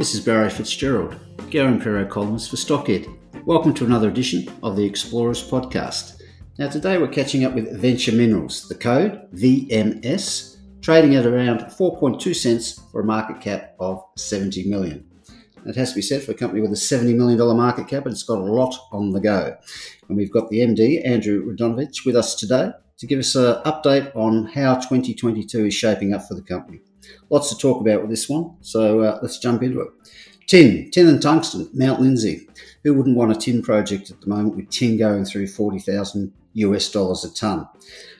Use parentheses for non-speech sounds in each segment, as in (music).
This is Barry Fitzgerald, Garimpeiro columnist for Stockhead. Welcome to another edition of the Explorers Podcast. Now, today we're catching up with Venture Minerals, the code VMS, trading at around 4.2 cents for a market cap of 70 million. It has to be said for a company with a $70 million market cap, it's got a lot on the go. And we've got the MD, Andrew Radonjic, with us today to give us an update on how 2022 is shaping up for the company. Lots to talk about with this one, so uh, let's jump into it. Tin, tin and tungsten, Mount Lindsay. Who wouldn't want a tin project at the moment with tin going through 40,000 US dollars a tonne?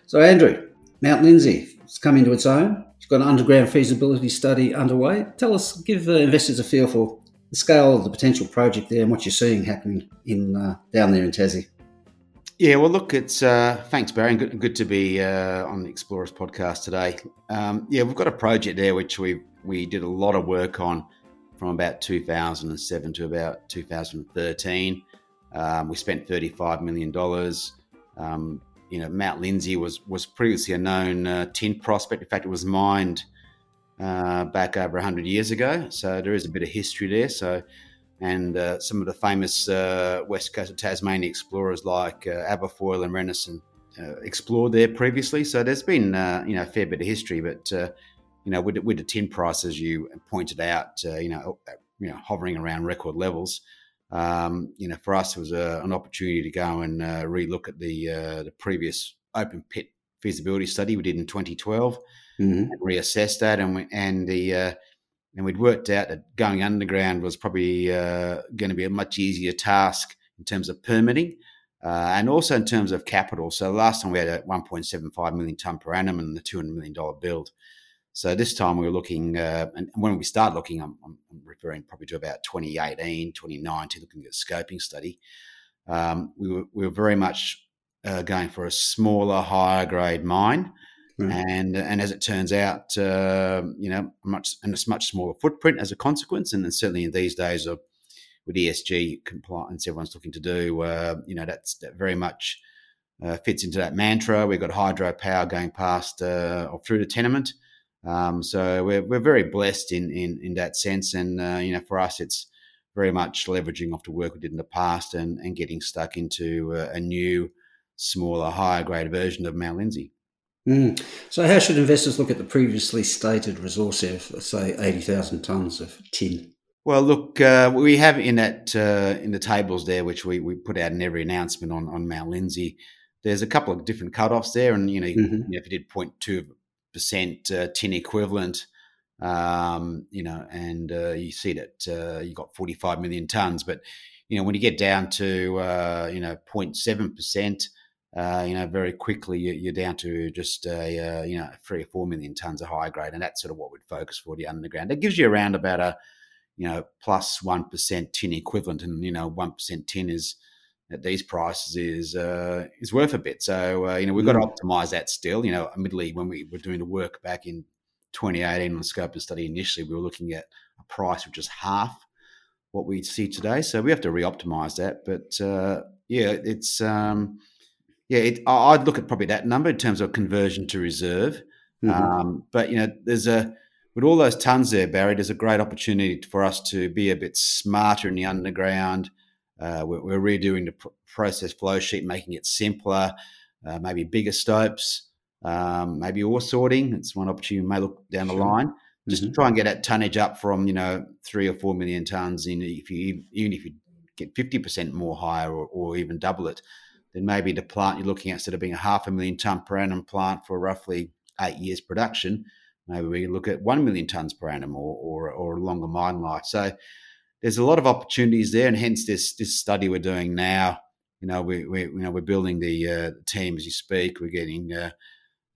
So, Andrew, Mount Lindsay, it's come into its own. It's got an underground feasibility study underway. Tell us, give investors a feel for the scale of the potential project there and what you're seeing happening in uh, down there in Tassie. Yeah, well, look, it's uh, thanks, Barry, good, good to be uh, on the Explorers podcast today. Um, yeah, we've got a project there which we we did a lot of work on from about 2007 to about 2013. Um, we spent 35 million dollars. Um, you know, Mount Lindsay was was previously a known uh, tin prospect. In fact, it was mined uh, back over 100 years ago, so there is a bit of history there. So and uh, some of the famous uh, west coast of Tasmania explorers like uh, Aberfoyle and Renison uh, explored there previously. So there's been uh, you know a fair bit of history, but uh, you know with, with the tin price as you pointed out, you know you know hovering around record levels. Um, you know, for us, it was a, an opportunity to go and relook at the the previous open pit feasibility study we did in 2012, mm-hmm. and reassess that, and we, and the and we'd worked out that going underground was probably uh, going to be a much easier task in terms of permitting uh, and also in terms of capital. So last time we had a 1.75 million tonne per annum and the 200 million dollar build. So this time we were looking, uh, and when we start looking, I'm, I'm, referring probably to about 2018, 2019, looking at a scoping study. Um, we, were, we were very much uh, going for a smaller, higher grade mine. And and as it turns out, uh, you know, much and it's much smaller footprint as a consequence. And then certainly in these days of with ESG compliance, everyone's looking to do, uh, you know, that's that very much uh, fits into that mantra. We've got hydropower going past uh, or through the tenement. Um, so we're, we're very blessed in, in, in that sense. And, uh, you know, for us, it's very much leveraging off the work we did in the past and, and getting stuck into a, a new, smaller, higher grade version of Mount Lindsay. Mm. So, how should investors look at the previously stated resource of, say, 80,000 tonnes of tin? Well, look, uh, we have in that uh, in the tables there, which we, we put out in every announcement on, on Mount Lindsay, There's a couple of different cutoffs there, and you know, mm-hmm. you know if you did 0.2 percent uh, tin equivalent, um, you know, and uh, you see that uh, you got 45 million tons, but you know, when you get down to uh, you know 0.7 percent, uh, you know, very quickly you're down to just a, uh, you know, three or four million tons of high grade, and that's sort of what we'd focus for the underground. That gives you around about a, you know, plus one percent tin equivalent, and you know, one percent tin is at these prices is uh, is worth a bit. So uh, you know, we've got to mm. optimize that still. You know, admittedly, when we were doing the work back in 2018 on the scope of study initially, we were looking at a price of just half what we see today. So we have to re-optimize that. But uh, yeah, it's um, yeah, it, I'd look at probably that number in terms of conversion to reserve. Mm-hmm. Um, but you know, there's a with all those tons there, Barry. There's a great opportunity for us to be a bit smarter in the underground. Uh, we're, we're, redoing the pr- process flow sheet, making it simpler, uh, maybe bigger stopes, um, maybe ore sorting. It's one opportunity you may look down the line. Just mm-hmm. try and get that tonnage up from you know three or four million tons in. If you even if you get fifty percent more higher or, or even double it, then maybe the plant you're looking at instead of being a half a million ton per annum plant for roughly eight years production, maybe we look at one million tons per annum or, or, or a longer mine life. So there's a lot of opportunities there, and hence this this study we're doing now. You know, we, we you know we're building the, uh, team as you speak. We're getting uh,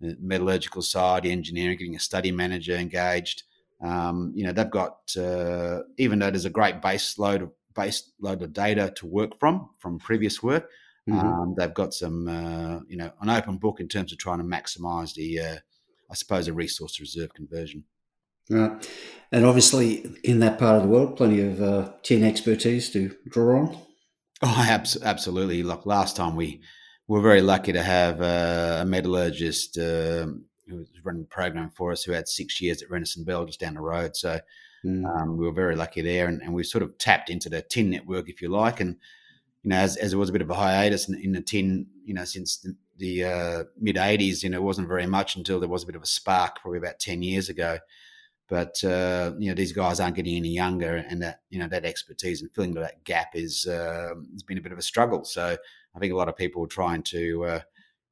the metallurgical side, engineering, getting a study manager engaged. Um, you know, they've got uh, even though there's a great base load of base load of data to work from from previous work. Mm-hmm. Um, they've got some, uh, you know, an open book in terms of trying to maximise the, uh, I suppose, a resource to reserve conversion. Right, and obviously in that part of the world, plenty of uh, tin expertise to draw on. Oh, absolutely! Look, last time we were very lucky to have uh, a metallurgist um, who was running the program for us, who had six years at Renison Bell just down the road. So mm. um, we were very lucky there, and, and, we sort of tapped into the tin network, if you like. And you know, as, as it was a bit of a hiatus in, in the tin, you know, since the, the uh, mid '80s, you know, it wasn't very much until there was a bit of a spark, probably about ten years ago. But uh, you know, these guys aren't getting any younger, and that you know that expertise and filling that gap is uh, has been a bit of a struggle. So I think a lot of people are trying to uh,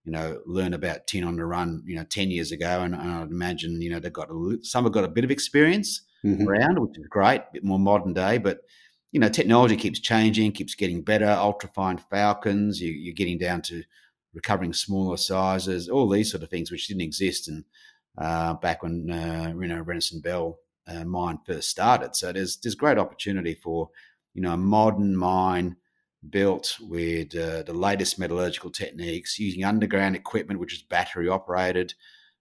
you know, learn about tin on the run, you know, 10 years ago. And, and I'd imagine, you know, they've got a, some have got a bit of experience mm-hmm. around, which is great, a bit more modern day. But, you know, technology keeps changing, keeps getting better. Ultrafine falcons, you, are getting down to recovering smaller sizes, all these sort of things, which didn't exist and uh, back when, uh, you know, Renison Bell uh, mine first started. So there's, there's great opportunity for, you know, a modern mine built with uh, the latest metallurgical techniques, using underground equipment, which is battery operated,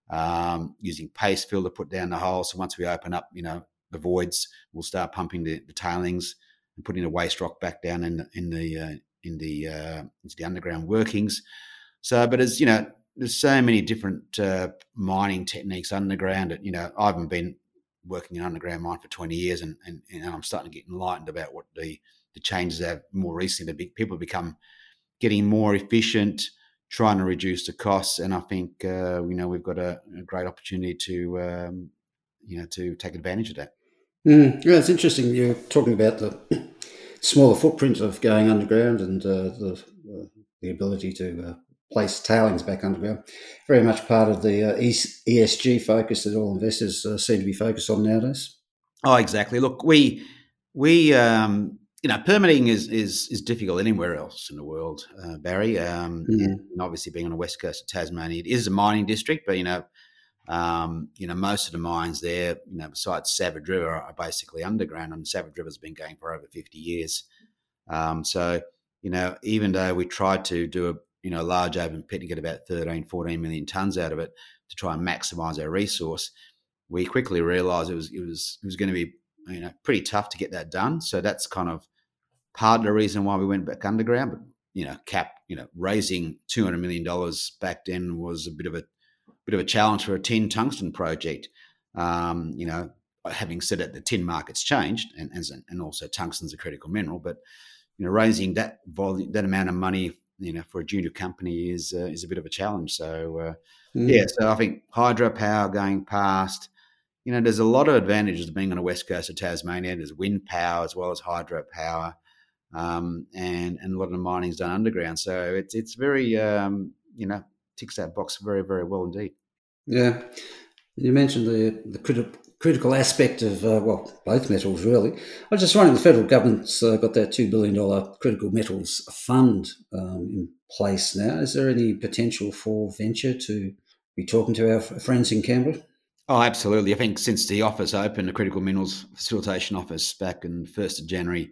um, using paste fill to put down the hole. So once we open up, you know, the voids, we'll start pumping the, the tailings and putting the waste rock back down in in the uh, in the uh, into the underground workings. So, but as you know, there's so many different uh, mining techniques underground. That, you know, I haven't been working in underground mine for 20 years, and, and, and I'm starting to get enlightened about what the the changes that more recently, the people become getting more efficient, trying to reduce the costs, and I think uh, you know we've got a, a great opportunity to um, you know to take advantage of that. Mm, yeah, it's interesting. You're talking about the (clears throat) smaller footprint of going underground and uh, the uh, the ability to uh, place tailings back underground. Very much part of the uh, ESG focus that all investors uh, seem to be focused on nowadays. Oh, exactly. Look, we we um, you know, permitting is is is difficult anywhere else in the world, uh, Barry. Um, mm-hmm. and obviously, being on the west coast of Tasmania, it is a mining district, but you know, um, you know, most of the mines there, you know, besides Savage River, are basically underground, and Savage River's been going for over fifty years. Um, so, you know, even though we tried to do a you know large open pit to get about 13, 14 million tons out of it to try and maximise our resource, we quickly realised it was it was it was going to be you know pretty tough to get that done. So that's kind of part of the reason why we went back underground. But you know, cap, you know, raising two hundred million dollars back then was a bit of a bit of a challenge for a tin tungsten project. Um, you know, having said it, the tin market's changed, and and also tungsten's a critical mineral. But you know, raising that volume, that amount of money, you know, for a junior company is uh, is a bit of a challenge. So uh, mm. yeah, so I think hydropower going past. You know, there's a lot of advantages of being on the west coast of Tasmania. There's wind power as well as hydropower um, and and a lot of the mining is done underground. So it's it's very um, you know ticks that box very very well indeed. Yeah, you mentioned the the critical critical aspect of uh, well both metals really. I was just wondering the federal government's uh, got that two billion dollar critical metals fund um, in place now. Is there any potential for venture to be talking to our friends in Canberra? Oh, absolutely. I think since the office opened, the Critical Minerals Facilitation Office back in 1st of January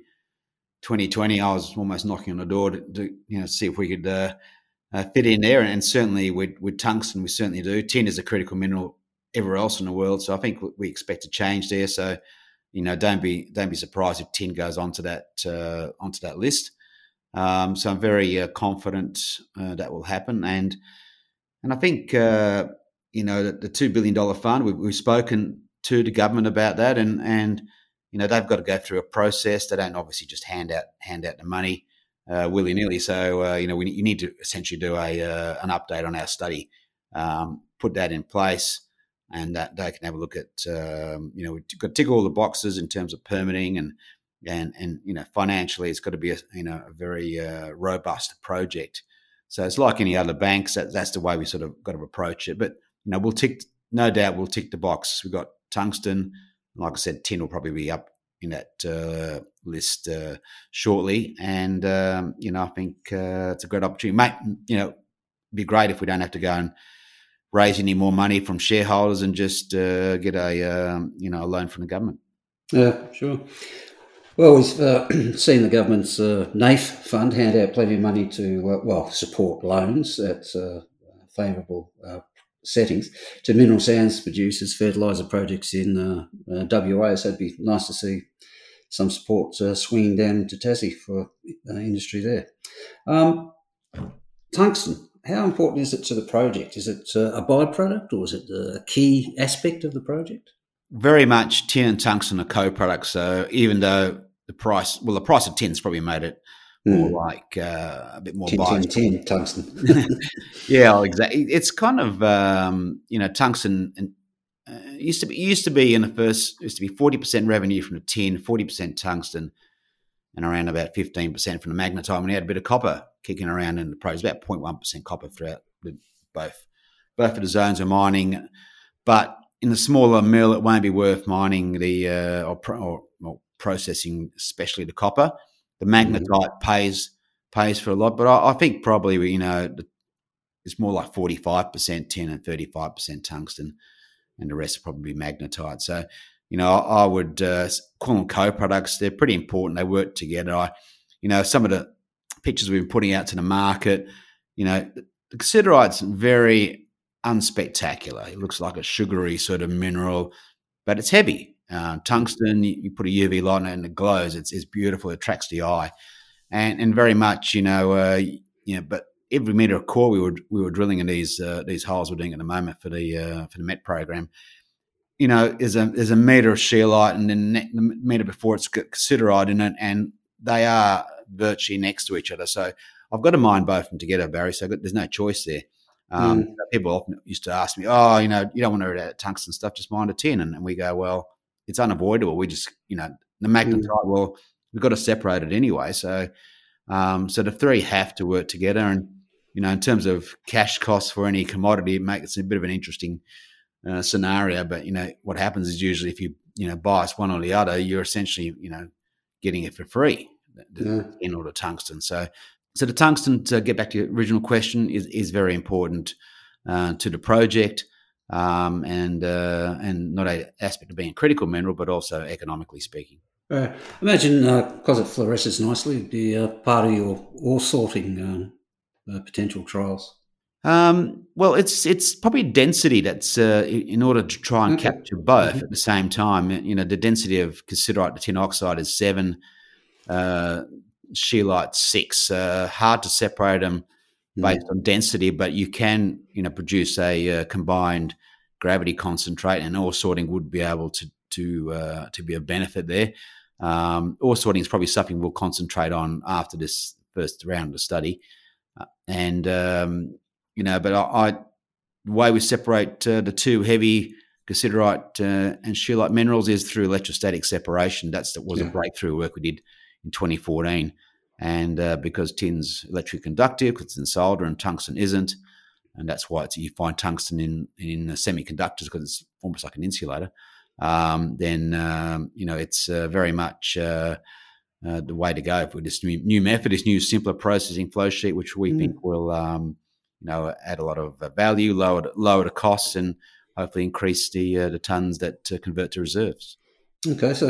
2020, I was almost knocking on the door to, to you know see if we could uh, uh, fit in there. And certainly with, with tungsten, we certainly do. Tin is a critical mineral everywhere else in the world, so I think we expect a change there. So you know, don't be don't be surprised if tin goes onto that uh, onto that list. Um, so I'm very uh, confident uh, that will happen, and and I think uh, you know the, the two billion dollar fund. We've, we've spoken to the government about that, and and you know they've got to go through a process. They don't obviously just hand out hand out the money uh, willy nilly. So uh, you know we you need to essentially do a uh, an update on our study, um, put that in place, and that they can have a look at um, you know we've got to tick all the boxes in terms of permitting and and and you know financially it's got to be a you know a very uh, robust project. So it's like any other banks. That, that's the way we sort of got to approach it. But you know we'll tick no doubt we'll tick the box. We've got tungsten like I said, tin will probably be up in that uh, list uh, shortly. And um, you know, I think uh, it's a great opportunity. Mate, you know, be great if we don't have to go and raise any more money from shareholders and just uh, get a um, you know a loan from the government. Yeah, sure. Well, we've uh, (clears throat) seen the government's uh, NAIF fund hand out plenty of money to well support loans at favourable settings to mineral sands producers, fertiliser projects in uh, WA. So it'd be nice to see some support swinging down to Tassie for industry there. Um, tungsten how important is it to the project? Is it uh, a byproduct or is it a key aspect of the project? Very much tin and tungsten are co-products. So even though the price, well, the price of tin's probably made it more mm. like uh, a bit more tin, tin, tin, tungsten. (laughs) (laughs) yeah, exactly. It's kind of um, you know tungsten and uh, used to be used to be in the first used to be forty percent revenue from the tin, forty percent tungsten, and around about 15% from the magnetite. And we had a bit of copper kicking around in the pros, about 0.1% copper throughout the, both. Both of the zones are mining, but in the smaller mill, it won't be worth mining the uh, or, or, or, processing, especially the copper. The magnetite mm-hmm. pays pays for a lot, but I, I think probably you know it's more like forty five percent tin and thirty five percent tungsten, and the rest probably magnetite. So you know, I, I would uh, call them co-products. They're pretty important. They work together. I, you know, some of the pictures we've been putting out to the market, you know, the cassiterite's very unspectacular. It looks like a sugary sort of mineral, but it's heavy. Uh, tungsten, you, you, put a UV light on it and it glows. It's, it's beautiful. It attracts the eye, and and very much, you know, uh, you know. But every meter of core we were we were drilling in these uh, these holes we're doing at the moment for the uh, for the Met program you know, is a is a meter of scheelite, and then the meter before it's got cassiterite in it, and they are virtually next to each other. So I've got to mine both of them together, Barry. So there's no choice there. Um, mm. People often used to ask me, "Oh, you know, you don't want to read out tungsten stuff, just mine a tin," and, and, we go, "Well, it's unavoidable. We just, you know, the magnetite. Mm. Well, we've got to separate it anyway. So, um, so the three have to work together, and you know, in terms of cash costs for any commodity, it makes it a bit of an interesting uh, scenario. But you know what happens is usually if you you know bias one or the other, you're essentially you know getting it for free yeah. in order tungsten. So so the tungsten to get back to your original question is is very important uh, to the project. Um, and uh, and not a aspect of being a critical mineral, but also economically speaking. Uh, imagine because it fluoresces nicely, it'd be part of your ore sorting um, uh, potential trials. Um, well, it's it's probably density that's uh, in order to try and okay. capture both mm-hmm. at the same time. You know, the density of cassiterite to tin oxide is seven, uh, scheelite six. Uh, hard to separate them mm-hmm. based on density, but you can you know produce a uh, combined gravity concentrate, and ore sorting would be able to to uh, to be a benefit there. Um, ore sorting is probably something we'll concentrate on after this first round of study, uh, and um, you know, but I, I the way we separate uh, the two heavy cassiterite uh, and scheelite minerals is through electrostatic separation. That's that was yeah. a breakthrough work we did in 2014, and uh, because tin's electrically conductive, because it's in solder and tungsten isn't, and that's why you find tungsten in in semiconductors because it's almost like an insulator. Um, then um, you know it's uh, very much uh, uh, the way to go for this new, new, method, this new simpler processing flow sheet, which we mm. think will um, you know, add a lot of uh, value, lower lower the costs, and hopefully increase the uh, the tons that uh, convert to reserves. Okay, so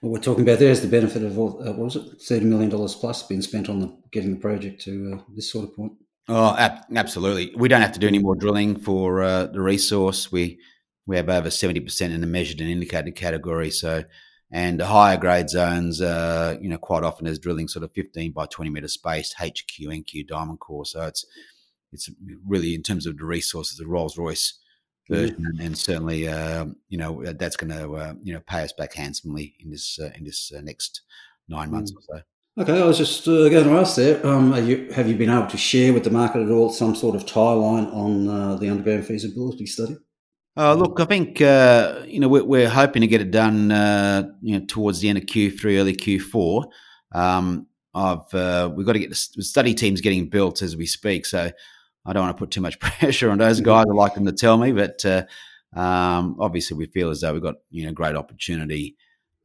what we're talking about there is the benefit of all, uh, what was it, thirty million dollars plus being spent on the, getting the project to uh, this sort of point. Oh, ab- absolutely. We don't have to do any more drilling for uh, the resource. We we have over seventy percent in the measured and indicated category. So, and the higher grade zones, uh, you know, quite often is drilling sort of fifteen by twenty meter spaced HQ, NQ, diamond core. So it's it's really in terms of the resources, the Rolls Royce version, mm-hmm. and, certainly um, you know that's going to uh, you know pay us back handsomely in this uh, in this uh, next nine months mm-hmm. or so. Okay, I was just uh, going to ask there. Um, you, have you been able to share with the market at all some sort of tie line on uh, the underground feasibility study? Uh, look, I think uh, you know we're, we're, hoping to get it done uh, you know towards the end of Q3, early Q4. Um, I've uh, we've got to get the study teams getting built as we speak, so I don't want to put too much (laughs) pressure on those guys. I like them to tell me, but uh, um, obviously we feel as though we've got you know great opportunity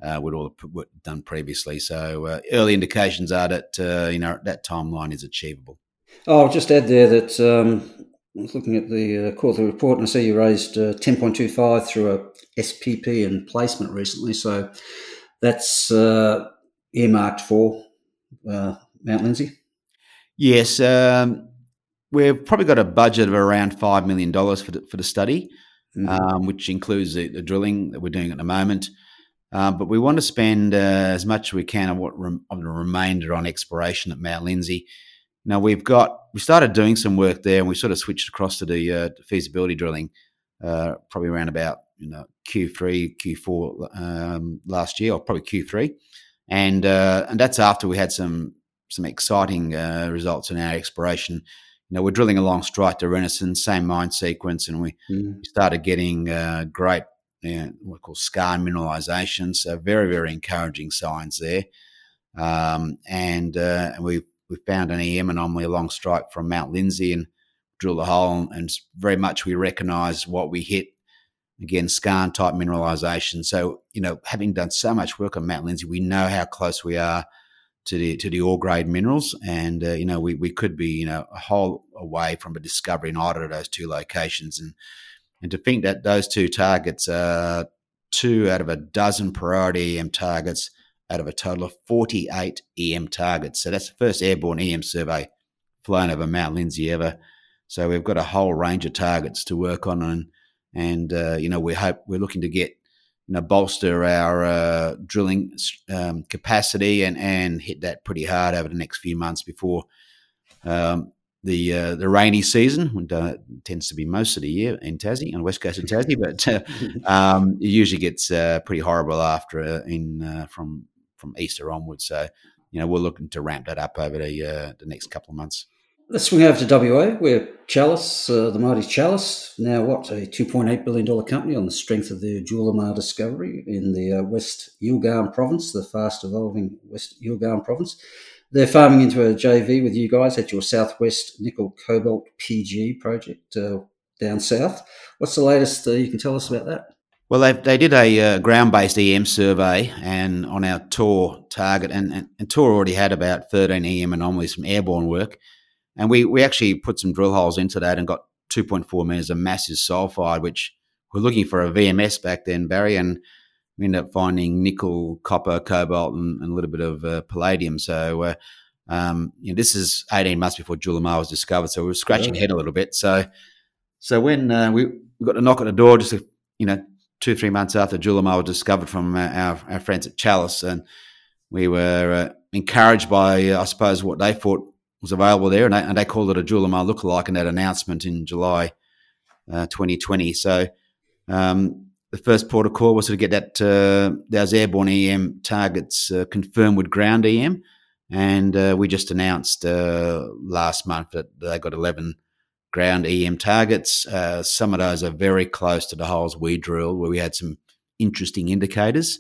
uh, with all the work done previously. So uh, early indications are that uh, you know that timeline is achievable. Oh, I'll just add there that um, I was looking at the uh, quarterly report and I see you raised uh, 10.25 through a SPP and placement recently. So that's uh, earmarked for uh, Mount Lindsay. Yes, um, we've probably got a budget of around $5 million for the, for the study, mm-hmm. um, which includes the, the, drilling that we're doing at the moment. Um, but we want to spend uh, as much as we can of what of the remainder on exploration at Mount Lindsay. Now we've got we started doing some work there, and we sort of switched across to the uh, feasibility drilling, uh, probably around about you know Q3, Q4 um, last year, or probably Q3, and uh, and that's after we had some some exciting uh, results in our exploration. You know, we're drilling along strike to Renison, same mine sequence, and we mm. started getting uh, great you know, what we call skarn mineralization. So very, very encouraging signs there. Um, and uh, and we we found an EM anomaly along strike from Mount Lindsay and drilled a hole, and very much we recognise what we hit. Again, skarn type mineralization. So you know, having done so much work on Mount Lindsay, we know how close we are to the to the ore grade minerals, and uh, you know, we we could be you know a whole away from a discovery in either of those two locations, and and to think that those two targets are two out of a dozen priority EM targets out of a total of 48 EM targets. So that's the first airborne EM survey flown over Mount Lindsay ever. So we've got a whole range of targets to work on, and and uh, you know we hope we're looking to get you know bolster our uh, drilling um, capacity and and hit that pretty hard over the next few months before um, the uh, the rainy season, which uh, tends to be most of the year in Tassie, on the west coast of (laughs) Tassie, but uh, um, it usually gets uh, pretty horrible after uh, in uh, from from Easter onwards. So, you know, we're looking to ramp that up over the the next couple of months. Let's swing over to WA, where Chalice, the mighty Chalice, now what a two point eight billion dollar company on the strength of the Julimar discovery in the West Yilgarn province, the fast evolving West Yilgarn province they're farming into a JV with you guys at your Southwest Nickel Cobalt PG project uh, down south. What's the latest uh, you can tell us about that? Well, they, they did a uh, ground based EM survey and on our Tor target, and, and, and Tor already had about 13 EM anomalies from airborne work. And we, we actually put some drill holes into that and got 2.4 metres of massive sulfide, which we're looking for a VMS back then, Barry. And we ended up finding nickel, copper, cobalt, and, and a little bit of uh, palladium. So, uh, um, you know, this is 18 months before Julimar was discovered. So we were scratching yeah. head a little bit. So, so when uh, we, we got a knock at the door, just, a, you know, two, three months after Julimar was discovered from our, our, our friends at Chalice, and we were uh, encouraged by, uh, I suppose, what they thought was available there. And they, and they called it a Julimar lookalike in that announcement in July 2020. Uh, so, um, the first port of call was to get that uh, those airborne EM targets uh, confirmed with ground EM, and uh, we just announced uh, last month that they got eleven ground EM targets. Uh, some of those are very close to the holes we drilled, where we had some interesting indicators.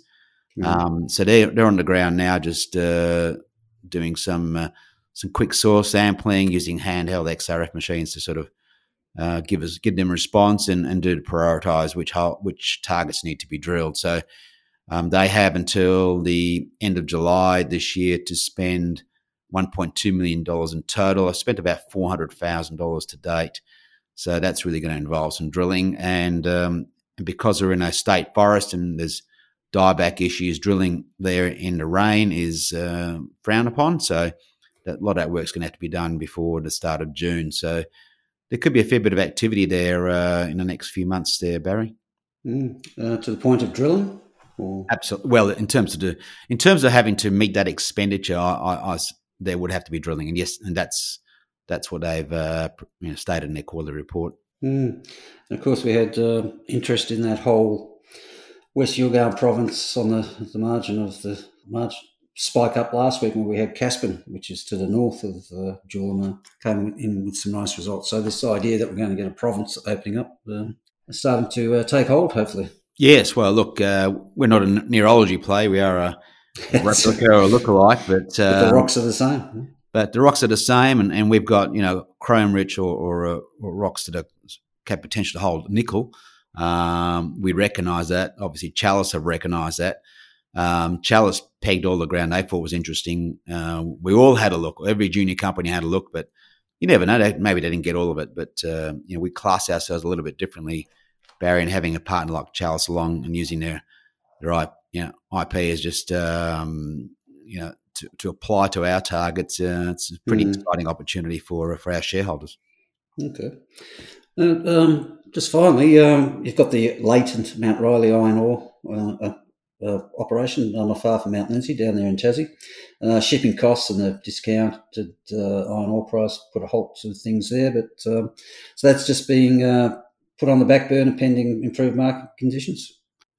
Mm-hmm. Um, so they're they're on the ground now, just uh, doing some some quick soil sampling using handheld XRF machines to sort of uh, give us give them response and, and do to prioritize which which targets need to be drilled. So um, they have until the end of July this year to spend 1.2 million dollars in total. I've spent about 400 thousand dollars to date, so that's really going to involve some drilling. And, um, and because we're in a state forest and there's dieback issues, drilling there in the rain is uh, frowned upon. So that, a lot of that work's going to have to be done before the start of June. So there could be a fair bit of activity there uh, in the next few months there, Barry. Mm, uh, to the point of drilling? Or? Absolutely. Well, in terms of the, in terms of having to meet that expenditure, I, I, I, there would have to be drilling, and yes, and that's that's what they've uh, you know, stated in their quarterly report. Mm. of course, we had uh, interest in that whole West Yilgarn province on the, the margin of the margin spike up last week when we had Caspin, which is to the north of uh, came in with some nice results. So this idea that we're going to get a province opening up um, is starting to uh, take hold, hopefully. Yes, well, look, uh, we're not a nearology play. We are a (laughs) replica or a lookalike, but, but the um, rocks are the same. But the rocks are the same, and, and we've got you know chrome rich or, or, uh, or rocks that are, have potential to hold nickel. Um, we recognise that. Obviously, Chalice have recognised that. Um, Chalice pegged all the ground they thought was interesting. Uh, we all had a look. Every junior company had a look, but you never know. Maybe they didn't get all of it, but uh, you know, we class ourselves a little bit differently. Barry and having a partner like Chalice along and using their their you know, IP is just um, you know to, to apply to our targets. Uh, it's a pretty mm. exciting opportunity for for our shareholders. Okay. And, um, just finally, um, you've got the latent Mount Riley iron ore uh, uh, operation not far from Mount Lindsay down there in Tassie. Uh, shipping costs and the discounted uh, iron ore price put a halt to things there, but um, so that's just being uh, put on the back burner pending improved market conditions.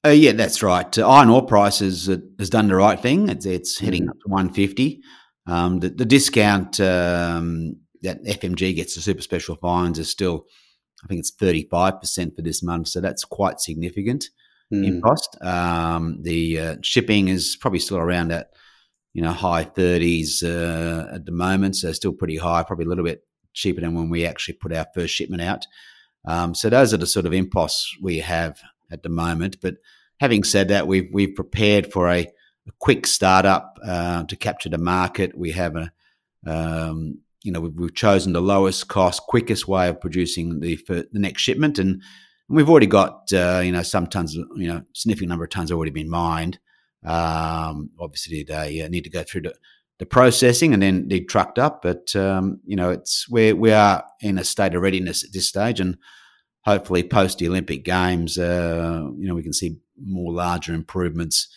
Uh, yeah, that's right. Uh, iron ore prices uh, has done the right thing. It's, it's heading mm-hmm. up to 150. Um, the, the, discount um, that FMG gets to super special fines is still, I think it's 35% for this month. So that's quite significant mm. in cost. Um, the uh, shipping is probably still around at you know, high 30s uh, at the moment. So still pretty high, probably a little bit cheaper than when we actually put our first shipment out. Um, so those are the sort of imposts we have at the moment. But having said that, we've we've prepared for a, a quick startup uh, to capture the market. We have a um, you know we've, we've, chosen the lowest cost, quickest way of producing the the next shipment, and we've already got uh, you know some tons, you know, significant number of tons already been mined. Um, obviously, they uh, need to go through the, the processing and then they trucked up. But um, you know, it's where we are in a state of readiness at this stage, and hopefully post the Olympic Games, uh, you know, we can see more larger improvements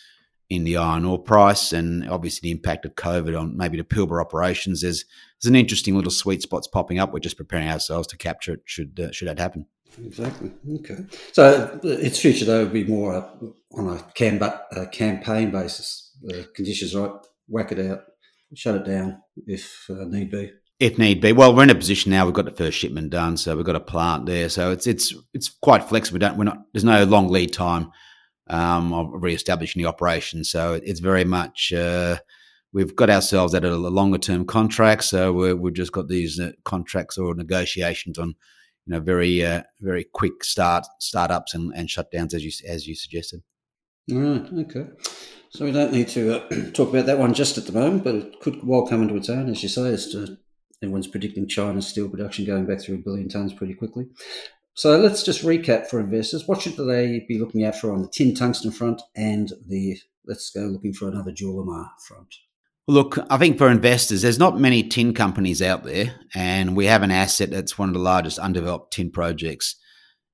in the iron ore price and obviously the impact of COVID on maybe the Pilbara operations. There's, there's an interesting little sweet spots popping up. We're just preparing ourselves to capture it should uh, should that happen. Exactly. Okay. So its future though would be more uh, on a, cam- a campaign basis. The conditions right, whack it out, shut it down if uh, need be if need be. Well, we're in a position now. We've got the first shipment done, so we've got a plant there. So it's it's it's quite flexible. We don't we're not there's no long lead time um, of re-establishing the operation. So it's very much uh, we've got ourselves at a longer term contract. So we have just got these uh, contracts or negotiations on know very uh, very quick start startups and, and shutdowns as you as you suggested. All right. Okay. So we don't need to uh, (clears throat) talk about that one just at the moment, but it could well come into its own, as you say, as to everyone's predicting China's steel production going back through a billion tonnes pretty quickly. So let's just recap for investors. What should they be looking out for on the tin tungsten front and the let's go looking for another Julimar front? Look, I think for investors, there's not many tin companies out there, and we have an asset that's one of the largest undeveloped tin projects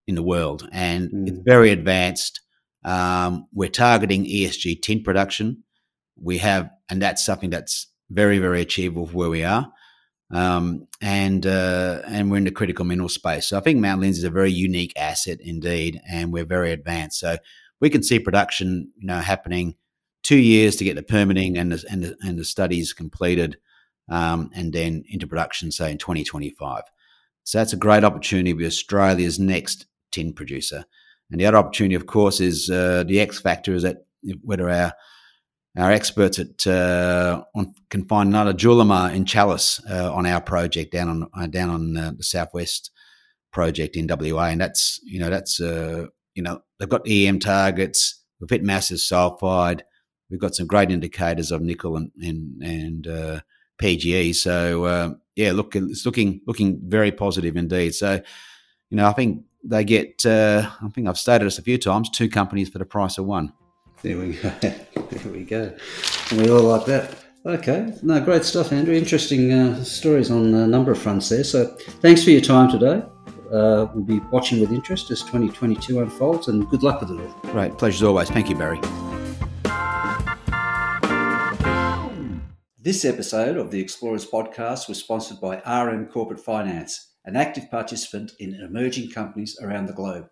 in the world, and mm. it's very advanced. Um, we're targeting ESG tin production. We have, and that's something that's very, very achievable where we are um, and uh, and we're in the critical mineral space. So I think Mount Lindsay is a very unique asset indeed, and we're very advanced. So we can see production, you know, happening two years to get the permitting and the, and the, and the studies completed, um, and then into production, say in 2025. So that's a great opportunity to be Australia's next tin producer. And the other opportunity, of course, is uh, the X factor is that whether our our experts at uh, on, can find another Julimar in Chalice uh, on our project down on uh, down on uh, the southwest project in WA, and that's you know that's uh, you know they've got EM targets, we've hit massive sulfide, we've got some great indicators of nickel and and, and uh, PGE. So yeah, look, it's looking looking very positive indeed. So you know, I think they get. I think I've stated this a few times: two companies for the price of one. There we go. (laughs) there we go. And we all like that. Okay. No, great stuff, Andrew. Interesting uh, stories on a number of fronts there. So thanks for your time today. Uh, we'll be watching with interest as 2022 unfolds and good luck with it all. Great. Pleasure as always. Thank you, Barry. This episode of the Explorers podcast was sponsored by RM Corporate Finance, an active participant in emerging companies around the globe.